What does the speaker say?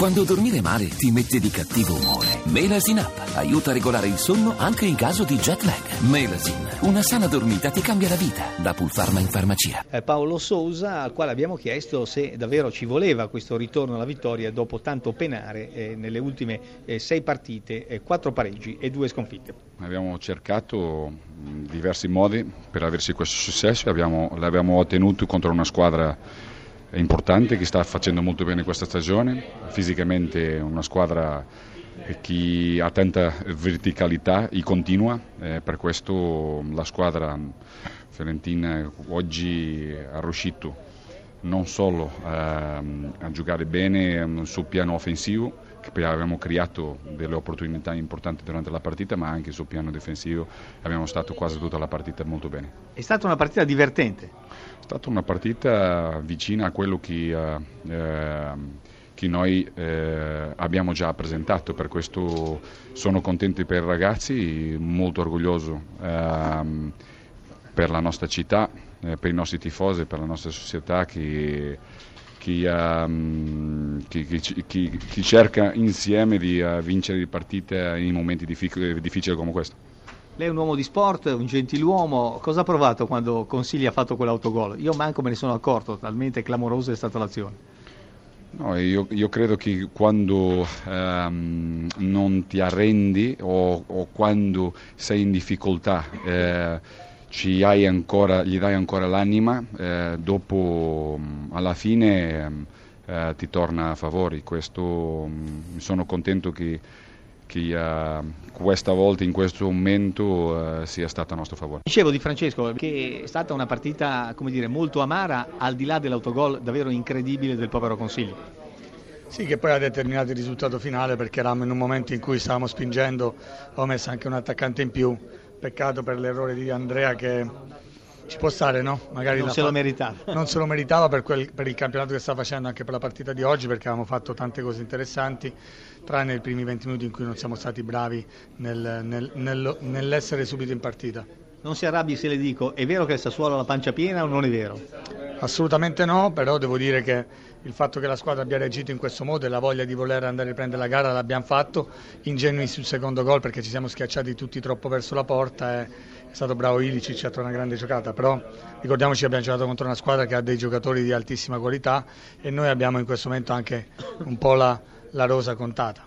Quando dormire male ti mette di cattivo umore. Melasin Up aiuta a regolare il sonno anche in caso di jet lag. Melasin, una sana dormita ti cambia la vita. Da Pulpharma in farmacia. Eh, Paolo Sousa, al quale abbiamo chiesto se davvero ci voleva questo ritorno alla vittoria dopo tanto penare eh, nelle ultime eh, sei partite, eh, quattro pareggi e due sconfitte. Abbiamo cercato diversi modi per aversi questo successo, abbiamo, l'abbiamo ottenuto contro una squadra importante che sta facendo molto bene questa stagione, fisicamente una squadra che ha tanta verticalità e continua, eh, per questo la squadra fiorentina oggi ha riuscito non solo eh, a giocare bene sul piano offensivo, abbiamo creato delle opportunità importanti durante la partita, ma anche sul piano difensivo abbiamo stato quasi tutta la partita molto bene. È stata una partita divertente? È stata una partita vicina a quello che, eh, eh, che noi eh, abbiamo già presentato, per questo sono contento per i ragazzi, molto orgoglioso ehm, per la nostra città, eh, per i nostri tifosi, per la nostra società che chi, um, chi, chi, chi, cerca insieme di uh, vincere le partite in momenti difficili, difficili come questo. Lei è un uomo di sport, un gentiluomo, cosa ha provato quando Consigli ha fatto quell'autogol? Io manco me ne sono accorto, talmente clamorosa è stata l'azione. No, io, io, credo che quando um, non ti arrendi o, o, quando sei in difficoltà eh, ancora, gli dai ancora l'anima, eh, dopo alla fine mm, eh, ti torna a favore. Questo mh, sono contento che, che uh, questa volta, in questo momento, uh, sia stata a nostro favore. Dicevo di Francesco che è stata una partita dire, molto amara, al di là dell'autogol davvero incredibile del povero Consiglio. Sì, che poi ha determinato il risultato finale perché eravamo in un momento in cui stavamo spingendo, ho messo anche un attaccante in più, Peccato per l'errore di Andrea che ci può stare, no? Magari non se fa... lo meritava. Non se lo meritava per, quel, per, il campionato che sta facendo, anche per la partita di oggi, perché avevamo fatto tante cose interessanti, tranne i primi 20 minuti in cui non siamo stati bravi nel, nel, nel, nell'essere subito in partita. Non si arrabbi se le dico, è vero che il Sassuolo ha la pancia piena o non è vero? Assolutamente no, però devo dire che il fatto che la squadra abbia reagito in questo modo e la voglia di voler andare a prendere la gara l'abbiamo fatto, ingenui sul secondo gol perché ci siamo schiacciati tutti troppo verso la porta, è, stato bravo Ilicic, ci ha fatto una grande giocata, però ricordiamoci che abbiamo giocato contro una squadra che ha dei giocatori di altissima qualità e noi abbiamo in questo momento anche un po' la, la rosa contata.